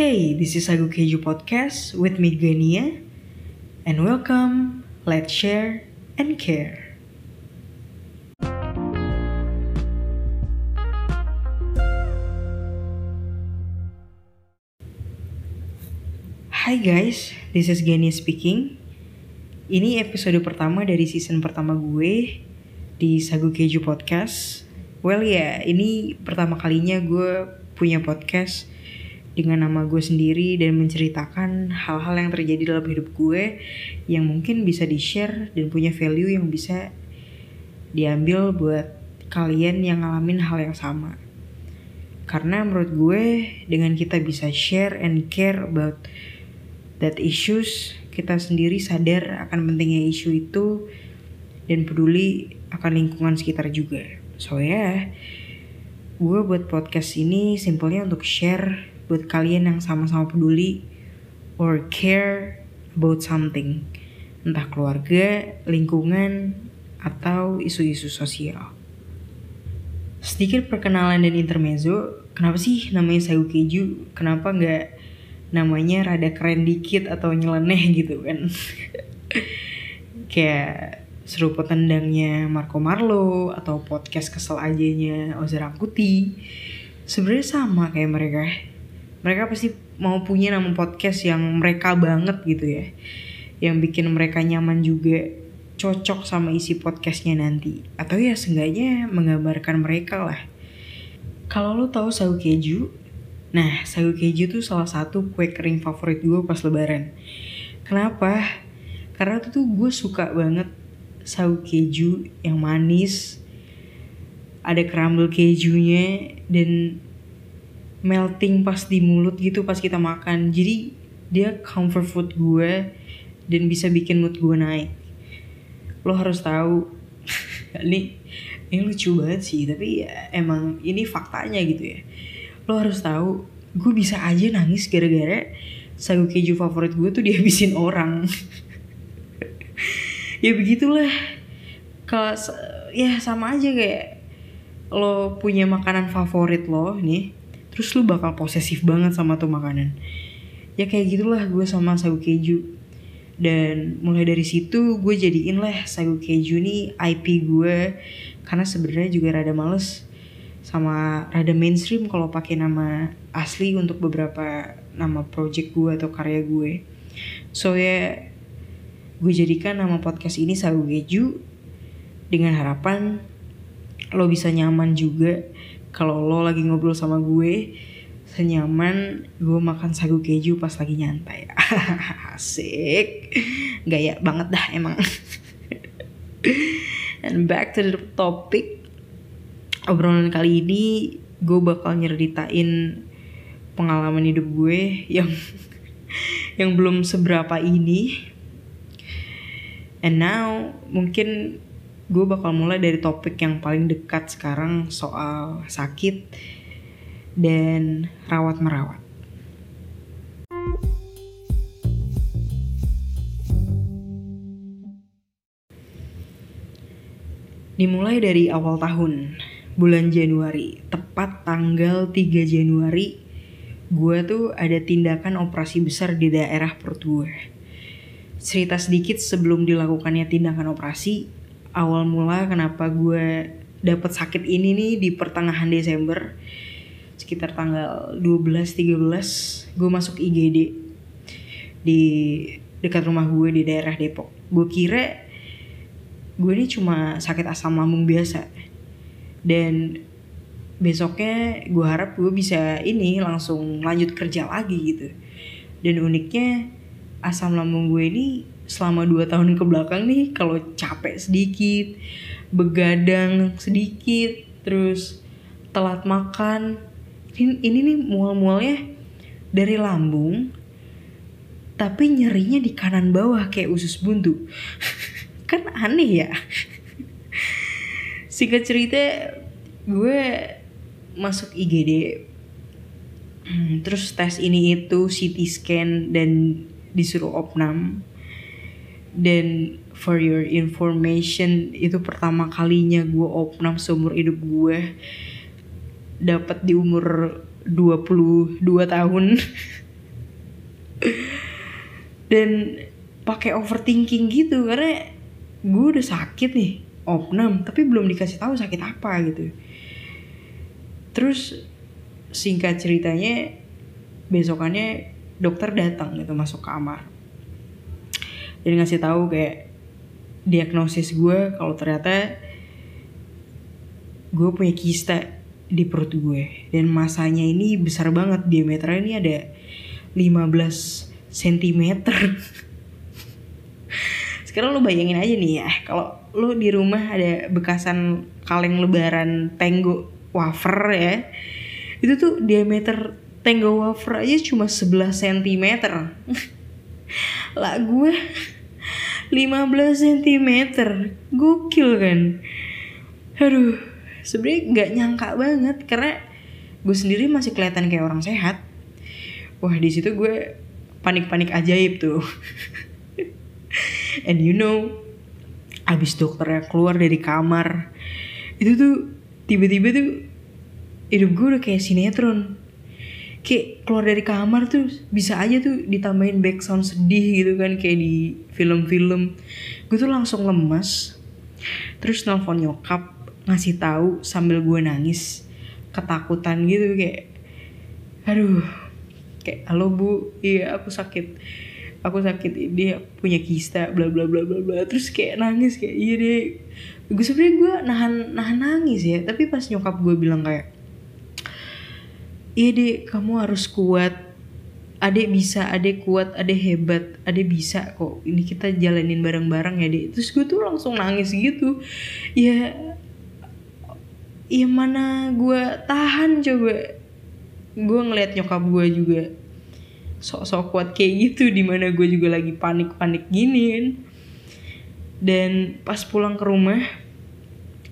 Hey, this is Sagu Keju Podcast with me Gania and welcome, let's share and care. Hai guys, this is Gania speaking. Ini episode pertama dari season pertama gue di Sagu Keju Podcast. Well ya, yeah, ini pertama kalinya gue punya podcast dengan nama gue sendiri dan menceritakan hal-hal yang terjadi dalam hidup gue yang mungkin bisa di-share dan punya value yang bisa diambil buat kalian yang ngalamin hal yang sama. Karena menurut gue dengan kita bisa share and care about that issues, kita sendiri sadar akan pentingnya isu itu dan peduli akan lingkungan sekitar juga. So ya, yeah, gue buat podcast ini simpelnya untuk share buat kalian yang sama-sama peduli or care about something. Entah keluarga, lingkungan, atau isu-isu sosial. Sedikit perkenalan dan intermezzo, kenapa sih namanya sagu keju? Kenapa nggak namanya rada keren dikit atau nyeleneh gitu kan? Kayak seruput tendangnya Marco Marlo atau podcast kesel ajanya Oza Rangkuti. Sebenarnya sama kayak mereka mereka pasti mau punya nama podcast yang mereka banget gitu ya. Yang bikin mereka nyaman juga cocok sama isi podcastnya nanti. Atau ya seenggaknya menggambarkan mereka lah. Kalau lo tahu sagu keju nah sagu keju tuh salah satu kue kering favorit gue pas lebaran. Kenapa? Karena tuh, tuh gue suka banget sagu keju yang manis ada crumble kejunya dan melting pas di mulut gitu pas kita makan. Jadi dia comfort food gue dan bisa bikin mood gue naik. Lo harus tahu ini ini lucu banget sih tapi ya, emang ini faktanya gitu ya. Lo harus tahu gue bisa aja nangis gara-gara sagu keju favorit gue tuh dihabisin orang. Ya begitulah. Kalau ya sama aja kayak lo punya makanan favorit lo nih terus lu bakal posesif banget sama tuh makanan. Ya kayak gitulah gue sama sagu keju. Dan mulai dari situ gue jadiin lah sagu keju nih IP gue. Karena sebenarnya juga rada males sama rada mainstream kalau pakai nama asli untuk beberapa nama project gue atau karya gue. So ya gue jadikan nama podcast ini sagu keju dengan harapan lo bisa nyaman juga kalau lo lagi ngobrol sama gue senyaman gue makan sagu keju pas lagi nyantai. Asik. Gaya banget dah emang. And back to the topic obrolan kali ini gue bakal nyeritain pengalaman hidup gue yang yang belum seberapa ini. And now mungkin gue bakal mulai dari topik yang paling dekat sekarang soal sakit dan rawat merawat. Dimulai dari awal tahun, bulan Januari, tepat tanggal 3 Januari, gue tuh ada tindakan operasi besar di daerah perut gue. Cerita sedikit sebelum dilakukannya tindakan operasi, awal mula kenapa gue dapat sakit ini nih di pertengahan Desember sekitar tanggal 12-13 gue masuk IGD di dekat rumah gue di daerah Depok. Gue kira gue ini cuma sakit asam lambung biasa. Dan besoknya gue harap gue bisa ini langsung lanjut kerja lagi gitu. Dan uniknya asam lambung gue ini selama dua tahun ke belakang nih kalau capek sedikit begadang sedikit terus telat makan ini, ini nih mual-mualnya dari lambung tapi nyerinya di kanan bawah kayak usus buntu. Kan aneh ya. Singkat cerita gue masuk IGD hmm, terus tes ini itu CT scan dan disuruh opnam dan for your information itu pertama kalinya gue opnam seumur hidup gue dapat di umur 22 tahun. Dan pakai overthinking gitu karena gue udah sakit nih opnam. Tapi belum dikasih tahu sakit apa gitu. Terus singkat ceritanya besokannya dokter datang gitu masuk kamar dan ngasih tahu kayak diagnosis gue kalau ternyata gue punya kista di perut gue. Dan masanya ini besar banget diameternya ini ada 15 cm sekarang lo bayangin aja nih ya kalau lo di rumah ada bekasan kaleng lebaran tenggo wafer ya itu tuh diameter tenggo wafer aja cuma 11 cm lah gue 15 cm gokil kan? Aduh sebenarnya nggak nyangka banget. Karena gue sendiri masih kelihatan kayak orang sehat. Wah di situ gue panik-panik ajaib tuh. And you know abis dokternya keluar dari kamar itu tuh tiba-tiba tuh hidup gue udah kayak sinetron kayak keluar dari kamar tuh bisa aja tuh ditambahin background sedih gitu kan kayak di film-film. Gue tuh langsung lemas terus nelfon nyokap ngasih tahu sambil gue nangis ketakutan gitu kayak aduh kayak halo bu iya aku sakit aku sakit dia punya kista bla bla bla bla bla terus kayak nangis kayak iya deh. Gue sebenarnya gue nahan nahan nangis ya tapi pas nyokap gue bilang kayak iya deh kamu harus kuat. Adek bisa adek kuat adek hebat adek bisa kok. Ini kita jalanin bareng-bareng ya dek terus gue tuh langsung nangis gitu. Ya ya mana gue tahan coba. Gue ngeliat nyokap gue juga sok-sok kuat kayak gitu di mana gue juga lagi panik-panik gini kan. Dan pas pulang ke rumah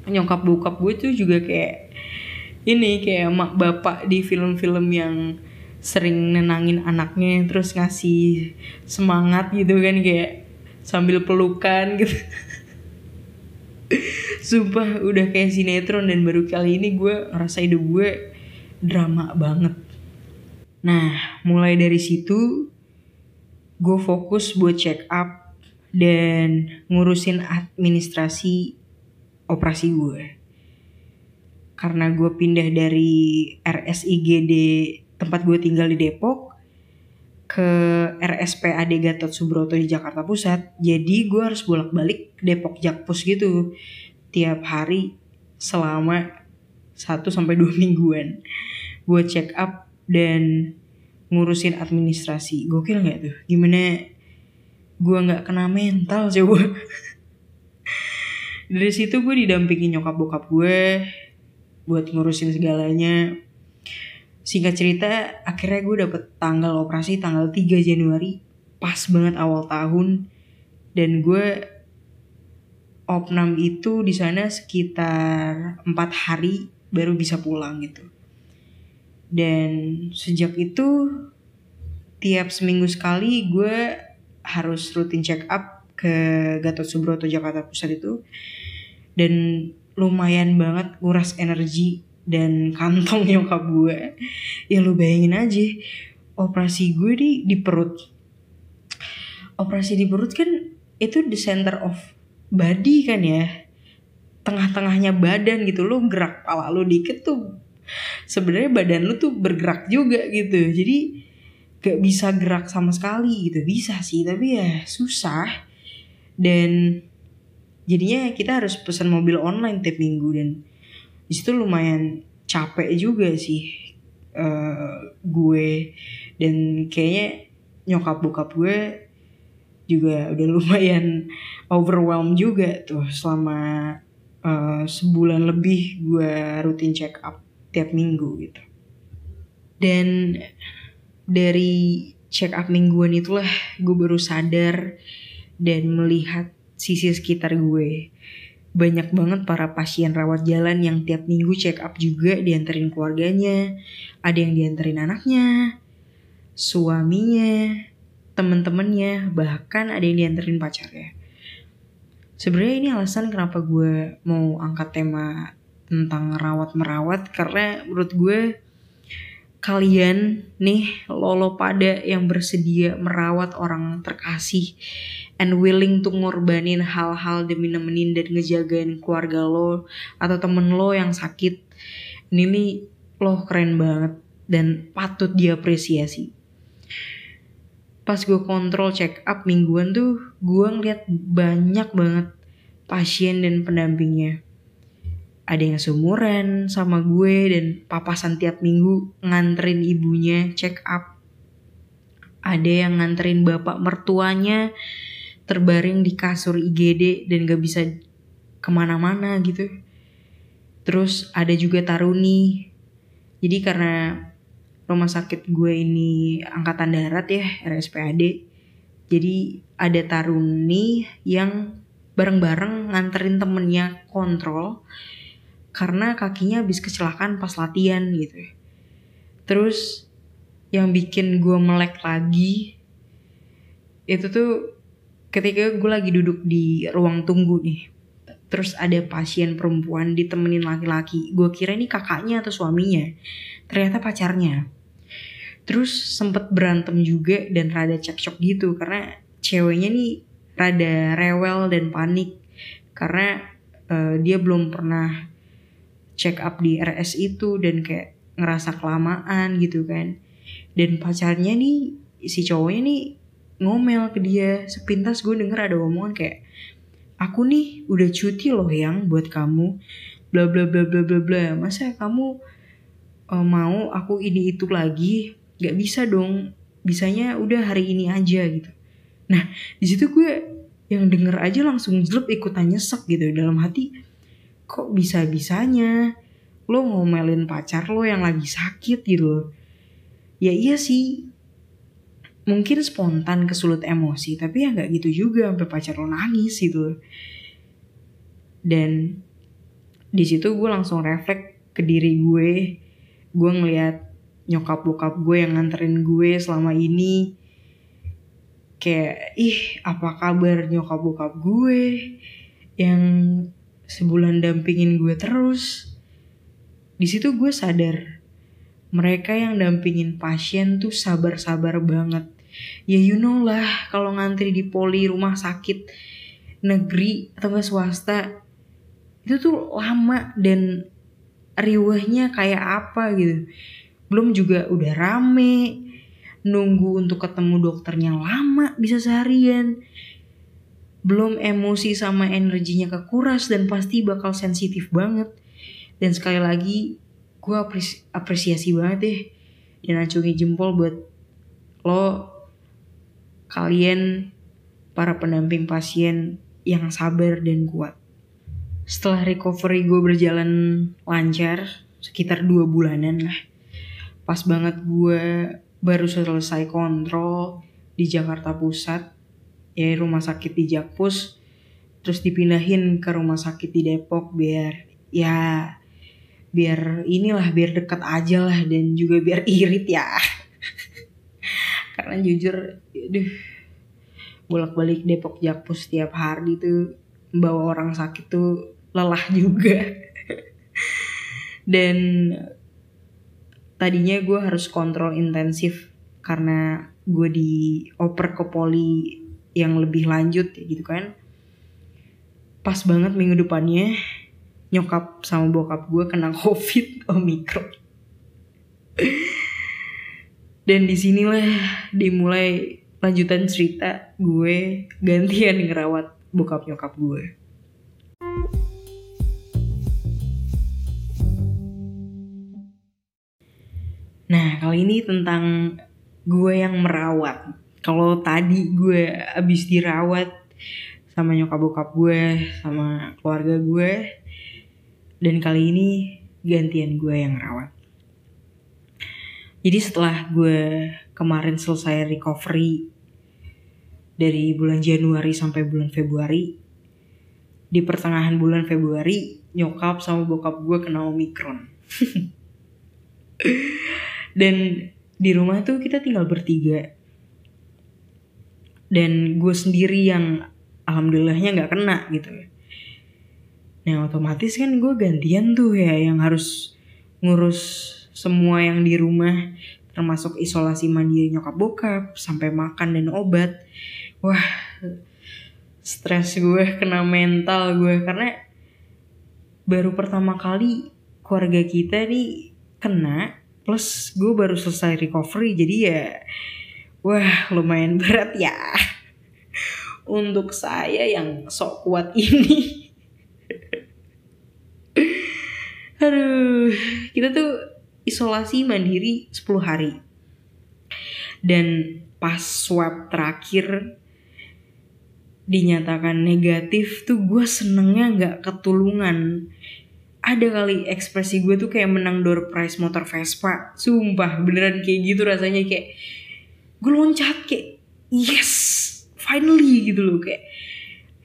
nyokap bokap gue tuh juga kayak ini kayak mak bapak di film-film yang sering nenangin anaknya terus ngasih semangat gitu kan kayak sambil pelukan gitu Sumpah udah kayak sinetron dan baru kali ini gue ngerasa hidup gue drama banget. Nah mulai dari situ gue fokus buat check up dan ngurusin administrasi operasi gue karena gue pindah dari RSIGD tempat gue tinggal di Depok ke RSPAD Gatot Subroto di Jakarta Pusat. Jadi gue harus bolak-balik Depok Jakpus gitu tiap hari selama 1 sampai 2 mingguan. Gue check up dan ngurusin administrasi. Gokil gak tuh? Gimana gue gak kena mental coba. Dari situ gue didampingi nyokap bokap gue buat ngurusin segalanya. Singkat cerita akhirnya gue dapet tanggal operasi tanggal 3 Januari pas banget awal tahun. Dan gue opnam itu di sana sekitar empat hari baru bisa pulang gitu. Dan sejak itu tiap seminggu sekali gue harus rutin check up ke Gatot Subroto Jakarta Pusat itu. Dan lumayan banget nguras energi dan kantong nyokap gue. Ya lu bayangin aja operasi gue di di perut. Operasi di perut kan itu the center of body kan ya. Tengah-tengahnya badan gitu lo gerak pala lo dikit tuh sebenarnya badan lo tuh bergerak juga gitu. Jadi gak bisa gerak sama sekali gitu. Bisa sih tapi ya susah. Dan jadinya kita harus pesan mobil online tiap minggu dan di situ lumayan capek juga sih uh, gue dan kayaknya nyokap bokap gue juga udah lumayan overwhelmed juga tuh selama uh, sebulan lebih gue rutin check up tiap minggu gitu. Dan dari check up mingguan itulah gue baru sadar dan melihat sisi sekitar gue. Banyak banget para pasien rawat jalan yang tiap minggu check up juga dianterin keluarganya, ada yang dianterin anaknya, suaminya, temen-temennya, bahkan ada yang dianterin pacarnya. Sebenarnya ini alasan kenapa gue mau angkat tema tentang rawat merawat karena menurut gue kalian nih lolo pada yang bersedia merawat orang terkasih and willing to ngorbanin hal-hal demi nemenin dan ngejagain keluarga lo atau temen lo yang sakit. Ini nih lo keren banget dan patut diapresiasi. Pas gue kontrol check up mingguan tuh gue ngeliat banyak banget pasien dan pendampingnya ada yang seumuran sama gue dan papasan tiap minggu nganterin ibunya check up. Ada yang nganterin bapak mertuanya terbaring di kasur IGD dan gak bisa ke mana-mana gitu. Terus ada juga Taruni. Jadi karena rumah sakit gue ini angkatan darat ya RSPAD. Jadi ada Taruni yang bareng-bareng nganterin temennya kontrol karena kakinya habis kecelakaan pas latihan gitu. Terus yang bikin gue melek lagi itu tuh ketika gue lagi duduk di ruang tunggu nih. Terus ada pasien perempuan ditemenin laki-laki. Gue kira ini kakaknya atau suaminya. Ternyata pacarnya. Terus sempet berantem juga dan rada cekcok gitu karena ceweknya nih rada rewel dan panik karena uh, dia belum pernah check up di RS itu dan kayak ngerasa kelamaan gitu kan. Dan pacarnya nih si cowoknya nih ngomel ke dia sepintas gue denger ada omongan kayak aku nih udah cuti loh yang buat kamu. Bla bla bla bla bla bla. Masa kamu uh, mau aku ini itu lagi? Nggak bisa dong. Bisanya udah hari ini aja gitu. Nah di situ gue yang denger aja langsung jelek ikutan nyesek gitu. Dalam hati kok bisa-bisanya? Lo ngomelin pacar lo yang lagi sakit gitu Ya iya sih, mungkin spontan kesulut emosi, tapi ya nggak gitu juga sampai pacar lo nangis gitu. Dan di situ gue langsung refleks ke diri gue, gue ngeliat nyokap bokap gue yang nganterin gue selama ini. Kayak ih apa kabar nyokap bokap gue yang sebulan dampingin gue terus. Di situ gue sadar mereka yang dampingin pasien tuh sabar-sabar banget. Ya you know lah kalau ngantri di poli rumah sakit negeri atau swasta itu tuh lama dan riwahnya kayak apa gitu. Belum juga udah rame, nunggu untuk ketemu dokternya lama bisa seharian belum emosi sama energinya kekuras dan pasti bakal sensitif banget. Dan sekali lagi gue apresi apresiasi banget deh dan acungi jempol buat lo kalian para pendamping pasien yang sabar dan kuat. Setelah recovery gue berjalan lancar sekitar dua bulanan lah. Pas banget gue baru selesai kontrol di Jakarta Pusat ya rumah sakit di Jakpus terus dipindahin ke rumah sakit di Depok biar ya biar inilah biar dekat aja lah dan juga biar irit ya. Karena jujur duh bolak-balik Depok Jakpus setiap hari tuh bawa orang sakit tuh lelah juga. Dan tadinya gue harus kontrol intensif karena gue dioper ke poli yang lebih lanjut gitu kan. Pas banget minggu depannya nyokap sama bokap gue kena covid omikron dan di sinilah dimulai lanjutan cerita gue gantian ngerawat bokap nyokap gue Nah kali ini tentang gue yang merawat kalau tadi gue abis dirawat sama nyokap bokap gue sama keluarga gue dan kali ini gantian gue yang rawat. Jadi setelah gue kemarin selesai recovery dari bulan Januari sampai bulan Februari di pertengahan bulan Februari nyokap sama bokap gue kena omikron. Dan di rumah tuh kita tinggal bertiga dan gue sendiri yang alhamdulillahnya nggak kena gitu nah otomatis kan gue gantian tuh ya yang harus ngurus semua yang di rumah termasuk isolasi mandiri nyokap bokap sampai makan dan obat. Wah stres gue kena mental gue karena baru pertama kali keluarga kita nih kena plus gue baru selesai recovery jadi ya wah lumayan berat ya untuk saya yang sok kuat ini aduh kita tuh isolasi mandiri 10 hari. Dan pas swab terakhir dinyatakan negatif tuh gue senengnya nggak ketulungan. Ada kali ekspresi gue tuh kayak menang door prize motor Vespa. Sumpah beneran kayak gitu rasanya kayak gue loncat kayak yes finally gitu loh kayak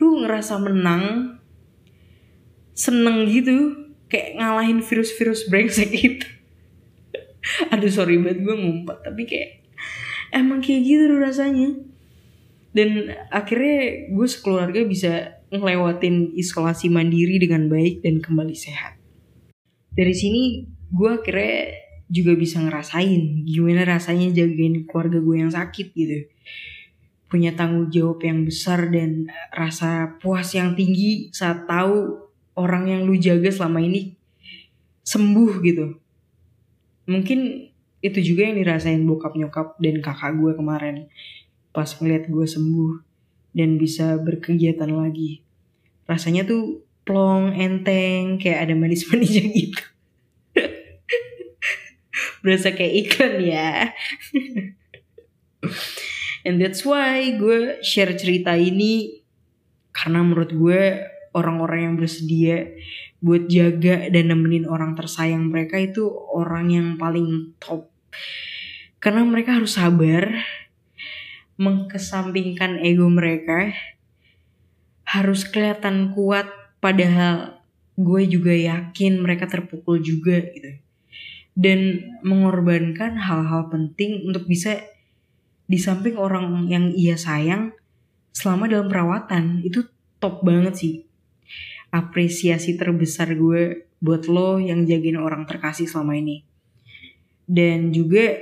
lu ngerasa menang seneng gitu kayak ngalahin virus-virus brengsek itu. Aduh sorry banget gue ngumpet tapi kayak emang kayak gitu rasanya. Dan akhirnya gue sekeluarga bisa ngelewatin isolasi mandiri dengan baik dan kembali sehat. Dari sini gue akhirnya juga bisa ngerasain. Gimana rasanya jagain keluarga gue yang sakit gitu. Punya tanggung jawab yang besar dan rasa puas yang tinggi saat tahu orang yang lu jaga selama ini sembuh gitu. Mungkin itu juga yang dirasain bokap nyokap dan kakak gue kemarin. Pas ngeliat gue sembuh dan bisa berkegiatan lagi. Rasanya tuh plong enteng kayak ada manis-manisnya gitu berasa kayak iklan ya and that's why gue share cerita ini karena menurut gue orang-orang yang bersedia buat jaga dan nemenin orang tersayang mereka itu orang yang paling top. Karena mereka harus sabar, mengkesampingkan ego mereka, harus kelihatan kuat padahal gue juga yakin mereka terpukul juga gitu. Dan mengorbankan hal-hal penting untuk bisa di samping orang yang ia sayang selama dalam perawatan itu top banget sih apresiasi terbesar gue buat lo yang jagain orang terkasih selama ini. Dan juga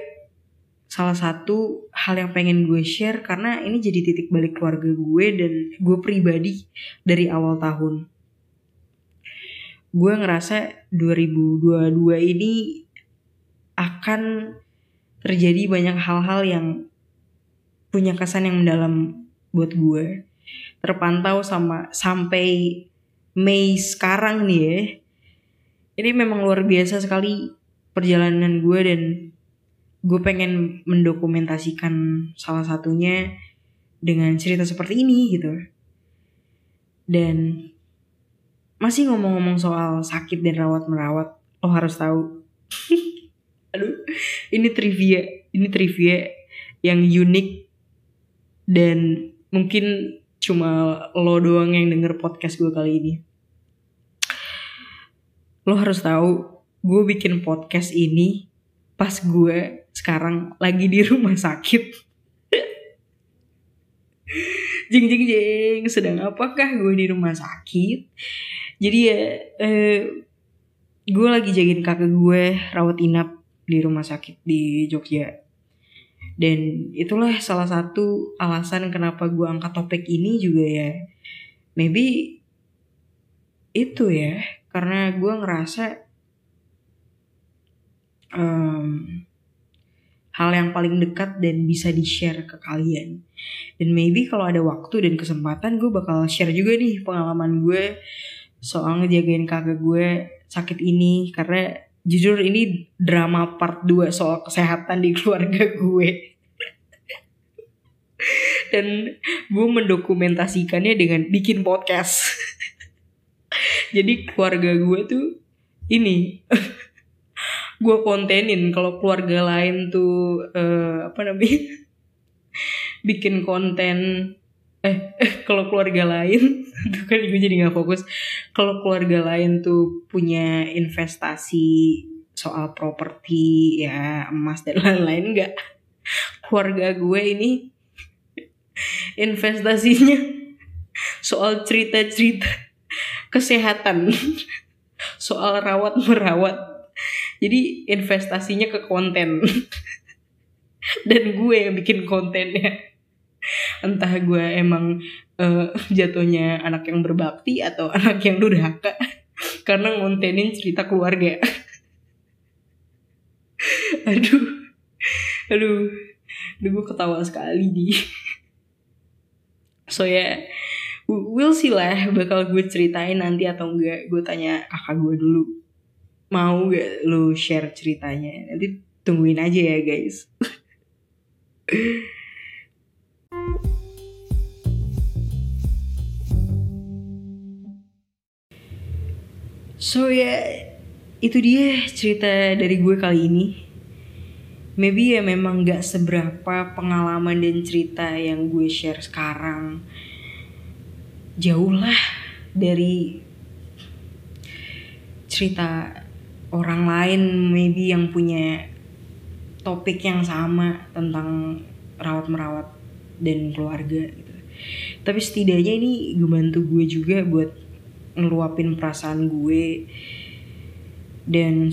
salah satu hal yang pengen gue share karena ini jadi titik balik keluarga gue dan gue pribadi dari awal tahun. Gue ngerasa 2022 ini akan terjadi banyak hal-hal yang punya kesan yang mendalam buat gue. Terpantau sama sampai Mei sekarang nih ya. Ini memang luar biasa sekali perjalanan gue dan gue pengen mendokumentasikan salah satunya dengan cerita seperti ini gitu. Dan masih ngomong-ngomong soal sakit dan rawat-merawat, lo harus tahu. Aduh, ini trivia, ini trivia yang unik dan mungkin cuma lo doang yang denger podcast gue kali ini. Lo harus tahu, gue bikin podcast ini pas gue sekarang lagi di rumah sakit. jeng jeng jeng, sedang apakah gue di rumah sakit? Jadi ya, eh, gue lagi jagain kakak gue rawat inap di rumah sakit di Jogja. Dan itulah salah satu alasan kenapa gue angkat topik ini juga ya. Maybe itu ya karena gue ngerasa um, hal yang paling dekat dan bisa di share ke kalian. Dan maybe kalau ada waktu dan kesempatan gue bakal share juga nih pengalaman gue soal ngejagain kakak gue sakit ini. Karena jujur ini drama part 2 soal kesehatan di keluarga gue. Dan gue mendokumentasikannya dengan bikin podcast. Jadi keluarga gue tuh ini gue kontenin kalau keluarga lain tuh uh, apa namanya bikin konten eh, eh kalau keluarga lain tuh kan gue jadi nggak fokus kalau keluarga lain tuh punya investasi soal properti ya emas dan lain-lain nggak keluarga gue ini investasinya soal cerita-cerita kesehatan soal rawat merawat Jadi investasinya ke konten. Dan gue yang bikin kontennya. Entah gue emang uh, jatuhnya anak yang berbakti atau anak yang durhaka. Karena ngontenin cerita keluarga. aduh. Aduh. Aduh gue ketawa sekali di. so ya yeah, we'll see lah bakal gue ceritain nanti atau enggak gue tanya kakak gue dulu mau gak lu share ceritanya nanti tungguin aja ya guys so ya yeah, itu dia cerita dari gue kali ini maybe ya memang gak seberapa pengalaman dan cerita yang gue share sekarang jauh lah dari cerita orang lain maybe yang punya topik yang sama tentang rawat merawat dan keluarga gitu. Tapi setidaknya ini ngebantu gue juga buat ngeluapin perasaan gue dan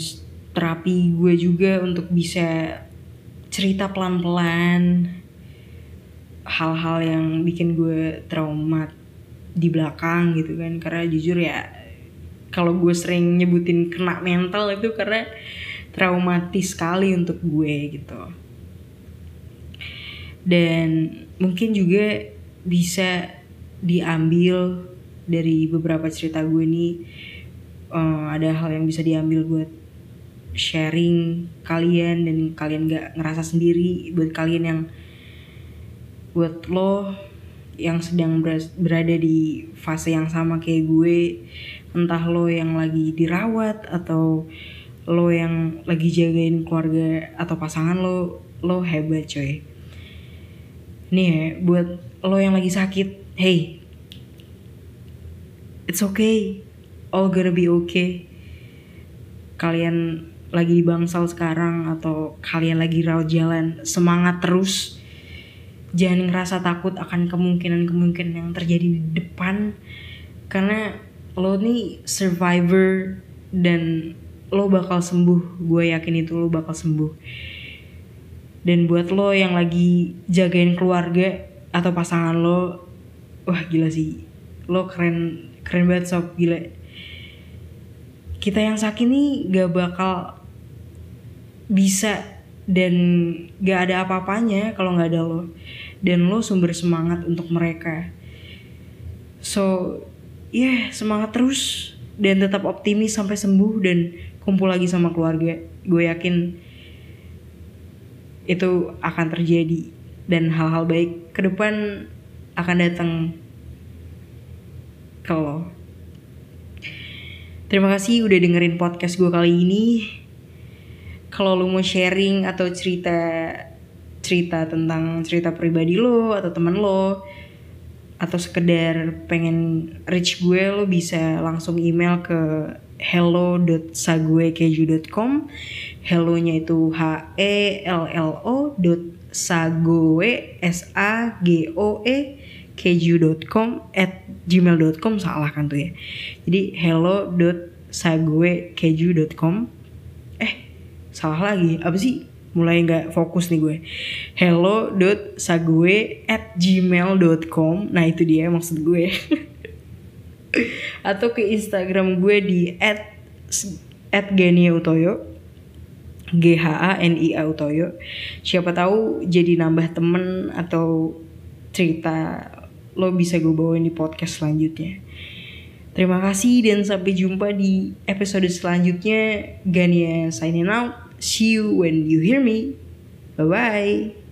terapi gue juga untuk bisa cerita pelan-pelan hal-hal yang bikin gue traumat di belakang gitu kan. Karena jujur ya kalau gue sering nyebutin kena mental itu karena traumatis sekali untuk gue gitu. Dan mungkin juga bisa diambil dari beberapa cerita gue nih uh, ada hal yang bisa diambil buat sharing kalian dan kalian gak ngerasa sendiri buat kalian yang buat lo yang sedang berada di fase yang sama kayak gue. Entah lo yang lagi dirawat atau lo yang lagi jagain keluarga atau pasangan lo lo hebat coy. Nih ya buat lo yang lagi sakit hey it's okay. All gonna be okay. Kalian lagi di bangsal sekarang atau kalian lagi rawat jalan semangat terus. Jangan ngerasa takut akan kemungkinan-kemungkinan yang terjadi di depan. Karena lo nih survivor dan lo bakal sembuh. Gue yakin itu lo bakal sembuh. Dan buat lo yang lagi jagain keluarga atau pasangan lo wah gila sih. Lo keren keren banget sob. Gila. Kita yang sakit nih gak bakal bisa dan gak ada apa-apanya kalau nggak ada lo. Dan lo sumber semangat untuk mereka. So ya yeah, semangat terus dan tetap optimis sampai sembuh dan kumpul lagi sama keluarga. Gue yakin itu akan terjadi dan hal-hal baik ke depan akan datang ke lo terima kasih udah dengerin podcast gue kali ini. Kalau lu mau sharing atau cerita cerita tentang cerita pribadi lo atau temen lo atau sekedar pengen reach gue lo bisa langsung email ke hello.saguekeju.com hello-nya itu h e l l o dot sagoe s a g o e keju.com at gmail.com salah kan tuh ya. Jadi hello.saguekeju.com eh salah lagi. Apa sih? Mulai nggak fokus nih gue. hello.sague at gmail.com nah itu dia maksud gue. Atau ke instagram gue di at at Genia Utoyo. G H A N I A Utoyo. Siapa tahu jadi nambah temen atau cerita lo bisa gue bawain di podcast selanjutnya Terima kasih dan sampai jumpa di episode selanjutnya. Gania signing out. See you when you hear me. Bye bye.